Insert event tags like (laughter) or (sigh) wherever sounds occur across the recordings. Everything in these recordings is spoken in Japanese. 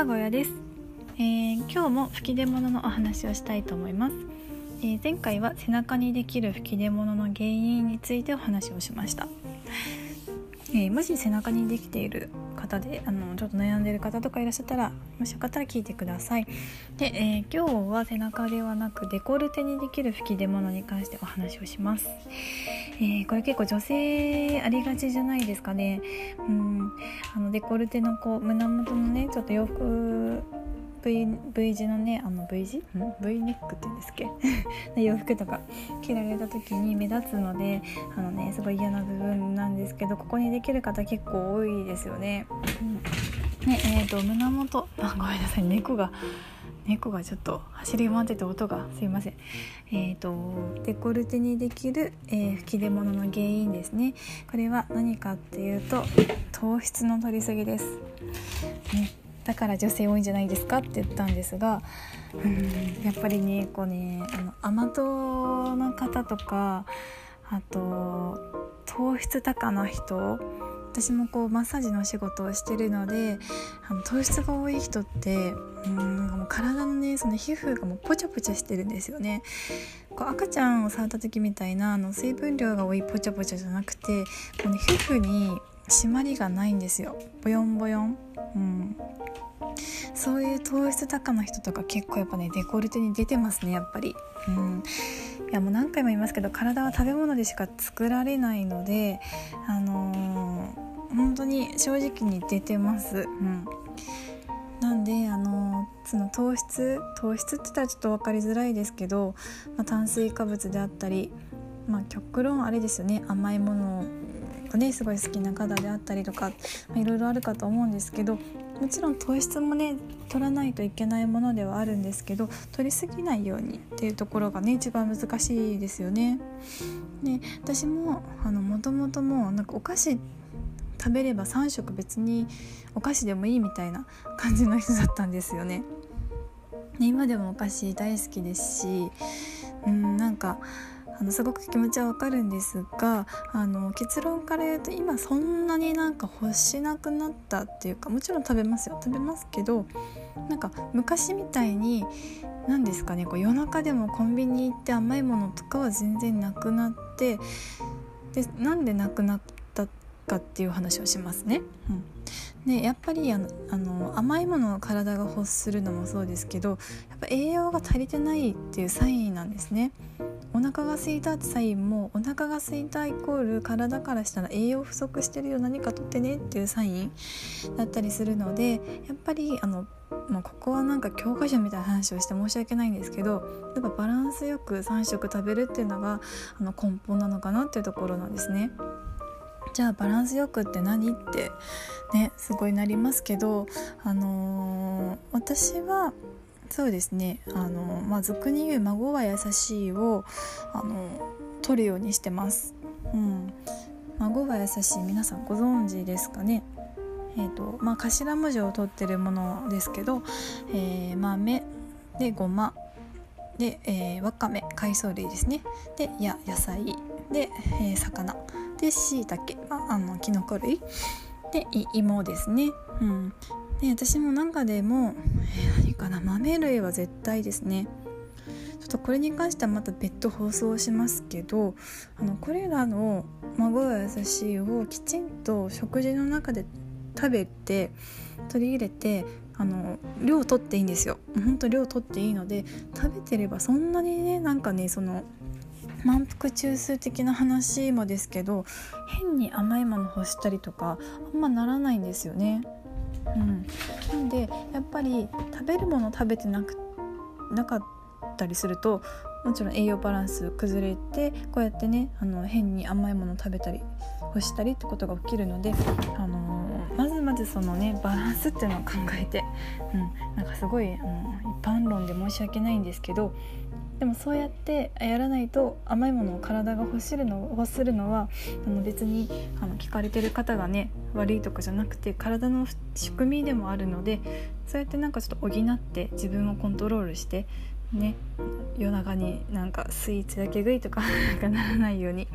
はゴヤです、えー、今日も吹き出物のお話をしたいと思います、えー、前回は背中にできる吹き出物の原因についてお話をしました、えー、もし背中にできている方であのちょっと悩んでる方とかいらっしゃったらもしよかったら聞いてください。で、えー、今日は背中ではなくデコルテにできる吹き出物に関してお話をします、えー、これ結構女性ありがちじゃないですかね。うん。あのデコルテのこう胸元のねちょっと洋服 V, v 字のねあの V 字？V ネックって言うんですっけ？(laughs) 洋服とか着られた時に目立つのであのねすごい嫌な部分なんですけどここにできる方結構多いですよね。うん、ねえーと、胸元。あごめんなさい。猫が猫がちょっと走り回ってて音がすいません。えーと、デコルテにできる、えー、吹き出物の原因ですね。これは何かっていうと糖質の摂りすぎです、ね、だから女性多いんじゃないですかって言ったんですがうんやっぱりねこうねあの甘党の方とかあと糖質高な人私もこうマッサージのお仕事をしてるのであの糖質が多い人ってうんもう体のねその皮膚がもうポチャポチャしてるんですよね。こう赤ちゃんを触った時みたいなあの水分量が多いポチャポチャじゃなくてこう、ね、皮膚に締まりがないんですよ。ボヨンボヨン、うん、そういう糖質高な人とか結構やっぱねデコルテに出てますねやっぱり。うん。いやもう何回も言いますけど体は食べ物でしか作られないのであのー、本当に正直に出てます。うん。なんであのその糖質糖質って言ったらちょっと分かりづらいですけど、まあ、炭水化物であったり、まあ、極論あれですよね甘いものがねすごい好きな方であったりとかいろいろあるかと思うんですけどもちろん糖質もね取らないといけないものではあるんですけど取りすぎないようにっていうところがね一番難しいですよね。で私もあのもともともうなんかお菓子食べれば3食別にお菓子でもいいみたいな感じの人だったんですよね。で今でもお菓子大好きですしうんなんかあのすごく気持ちはわかるんですがあの結論から言うと今そんなになんか欲しなくなったっていうかもちろん食べますよ食べますけどなんか昔みたいに何ですかねこう夜中でもコンビニ行って甘いものとかは全然なくなってでなんでなくなったかっていう話をしますね。うんでやっぱりあのあの甘いものを体が欲するのもそうですけどやっぱ栄養が足りてないっていうサインなんですね。お腹が空いたってサインもお腹が空いたイコール体からしたら栄養不足してるよ何かとってねっていうサインだったりするのでやっぱりあのもうここはなんか教科書みたいな話をして申し訳ないんですけどやっぱバランスよく3食食べるっていうのがあの根本なのかなっていうところなんですね。じゃあバランスよくって何？ってねすごいなりますけど、あのー、私はそうですねあのまあ俗に言う「孫は優しいを」あの取るようにしてます。うん、孫は優しい皆さんご存知ですかね？えーとまあ、頭文字を取ってるものですけど、えー、豆でごまで、えー、わかめ海藻類ですね。でや野菜。で、えー、魚。でしいたけあのきのこ類。で芋ですね、うん、で私も中でも、えー、何かな豆類は絶対ですね。ちょっとこれに関してはまた別途放送しますけどあのこれらの「孫が優しい」をきちんと食事の中で食べて取り入れてあの量取っていいんですよ。ほんと量取っていいので食べてればそんなにねなんかねその満腹中枢的な話もですけど変に甘いもの欲したりとかあんまならないんですよね。うん、なんでやっぱり食べるもの食べてなくなかったりするともちろん栄養バランス崩れてこうやってねあの変に甘いもの食べたり欲したりってことが起きるので、あのー、まずまずそのねバランスっていうのを考えて、うん、なんかすごい、うん、一般論で申し訳ないんですけどでもそうやってやらないと甘いものを体が欲するの欲するのはあの別にあの聞かれてる方がね悪いとかじゃなくて体の仕組みでもあるのでそうやってなんかちょっと補って自分をコントロールしてね夜中になんかスイーツだけ食いとか (laughs) なかならないように、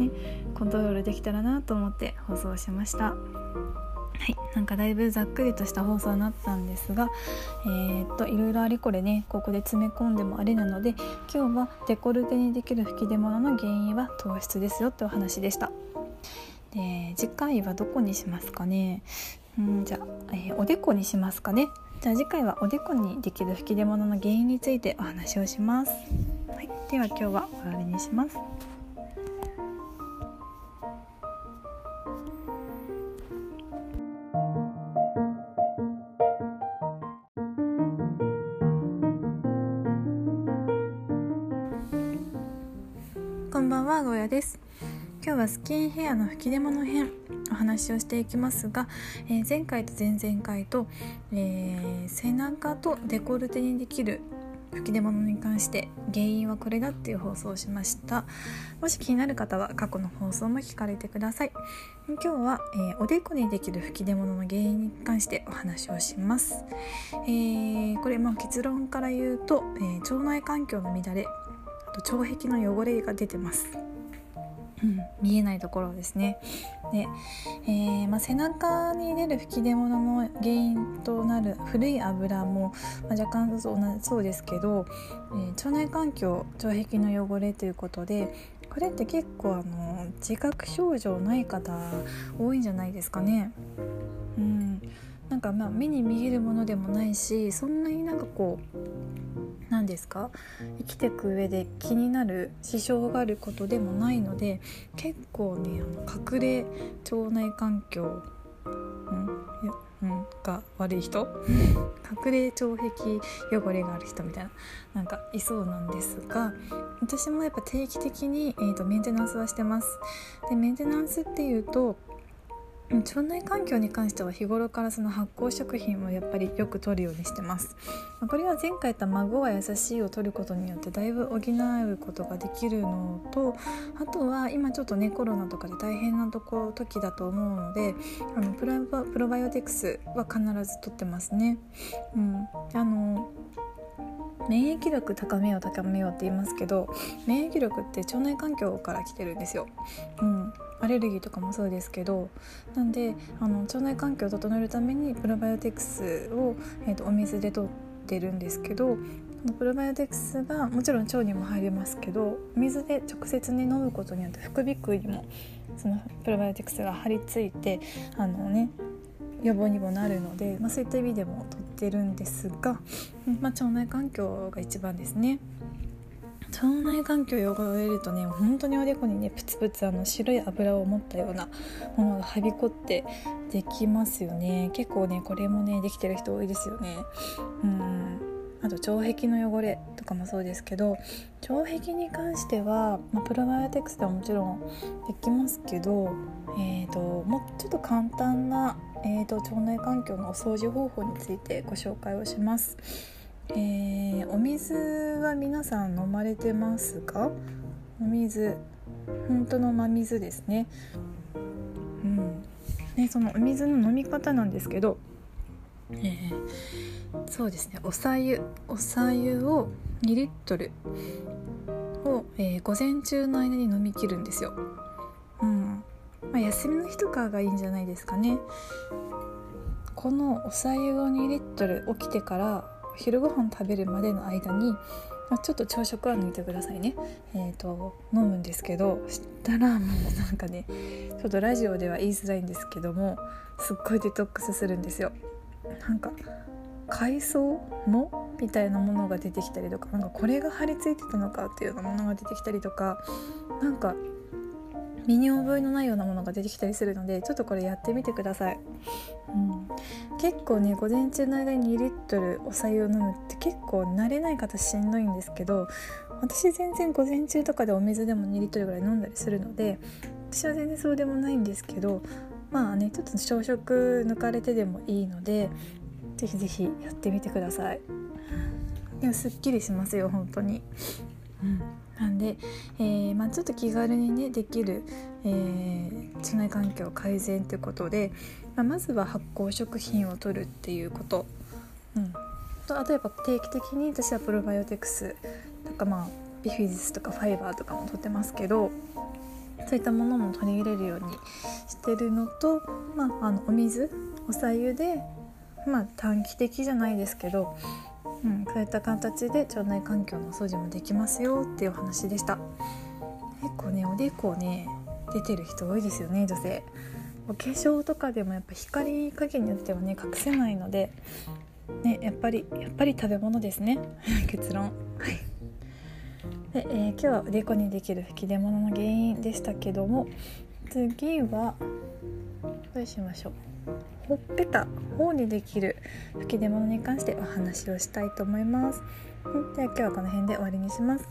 ね、コントロールできたらなと思って放送しました。はい、なんかだいぶざっくりとした放送になったんですが、えー、っといろいろありこれねここで詰め込んでもあれなので今日はデコルテにできる吹き出物の原因は糖質ですよってお話でした。で次回はどこにしますかね？うんじゃあ、えー、おでこにしますかね？じゃあ次回はおでこにできる吹き出物の原因についてお話をします。はい、では今日は終わりにします。です。今日はスキンヘアの吹き出物編お話をしていきますが、えー、前回と前々回と、えー、背中とデコルテにできる吹き出物に関して原因はこれだっていう放送をしました。もし気になる方は過去の放送も聞かれてください。今日は、えー、おでこにできる吹き出物の原因に関してお話をします、えー、これ、まあ、結論から言うと、え、腸内環境の乱れあと腸壁の汚れが出てます。うん、見えないところですねで、えー、まあ、背中に出る吹き出物の原因となる古い油も、まあ、若干そうですけど、えー、腸内環境腸壁の汚れということでこれって結構あの自覚症状ない方多いんじゃないですかね。うんなんかまあ目に見えるものでもないしそんなになんかこう何ですか？生きていく上で気になる支障があることでもないので結構ねあの隠れ腸内環境、うんん、が悪い人？隠れ腸壁汚れがある人みたいななんかいそうなんですが私もやっぱ定期的に、えーとメンテナンスはしてます。でメンテナンスっていうと腸内環境に関しては日頃からその発酵食品をやっぱりよく摂るようにしてます。これは前回言った孫は優しいを摂ることによってだいぶ補うことができるのとあとは今ちょっとねコロナとかで大変なとこ時だと思うのであのプロプロバイオティクスは必ず摂ってますね。うん。あの免疫力高めよう高めようって言いますけど免疫力って腸内環境から来てるんですよ、うん、アレルギーとかもそうですけどなんであの腸内環境を整えるためにプロバイオティクスを、えーと、お水でとってるんですけどプロバイオティクスがもちろん腸にも入りますけど水で直接に飲むことによって副鼻腔にもそのプロバイオティクスが張り付いてあのね予防にもなるので、まあ、そういった意味でもとってるんですが、まあ、腸内環境が一番ですね。腸内環境を汚れるとね本当におでこにねプツプツあの白い油を持ったようなものがはびこってできますよね。結構ねこれもねできてる人多いですよね。うん。あと腸壁の汚れとかもそうですけど腸壁に関しては、まあ、プロバイオティクスではもちろんできますけど、えーと、もうちょっと簡単な、えーと、腸内環境のお掃除方法についてご紹介をします。えー、お水は皆さん飲まれてますか？お水本当の真水ですね。うん、ねそのお水の飲み方なんですけど、えーそうですねおさゆおさゆを2リットルを、えー、午前中の間に飲みきるんですよ。休みの日とかがいいんじゃないですかね。このおさゆを2リットル起きてからお昼ご飯食べるまでの間に、ちょっと朝食は抜いてくださいね。えーと、飲むんですけどしたらもうなんかねちょっとラジオでは言いづらいんですけどもすっごいデトックスするんですよ。なんか海藻もみたいなものが出てきたりとかなんかこれが貼り付いてたのかっていうようなものが出てきたりとかなんか身に覚えのないようなものが出てきたりするのでちょっとこれやってみてください、うん、結構ね午前中の間に2リットルお湯を飲むって結構慣れない方しんどいんですけど私全然午前中とかでお水でも2リットルぐらい飲んだりするので私は全然そうでもないんですけどまあねちょっと朝食抜かれてでもいいのでぜひぜひやってみてください。でもすっきりしますよ本当に、うん、なんで、えー、まあ、ちょっと気軽にねできる、えー、腸内環境改善ということで、まあ、まずは発酵食品を取るっていうこと、うん、と例えば定期的に私はプロバイオテクスとかまあビフィズスとかファイバーとかも取ってますけどそういったものも取り入れるようにしてるのと、まあ、あのお水おさゆで、まあ、短期的じゃないですけど、うん、そういった形で腸内環境の掃除もできますよっていうお話でした。結構ねおでこね出てる人多いですよね女性。お化粧とかでもやっぱ光加減によってはね隠せないのでねやっぱりやっぱり食べ物ですね。(laughs) 結論。はい。で、えー、今日はおでこにできる吹き出物の原因でしたけども次はどうしましょうほっぺた方にできる吹き出物に関してお話をしたいと思います。では今日はこの辺で終わりにします。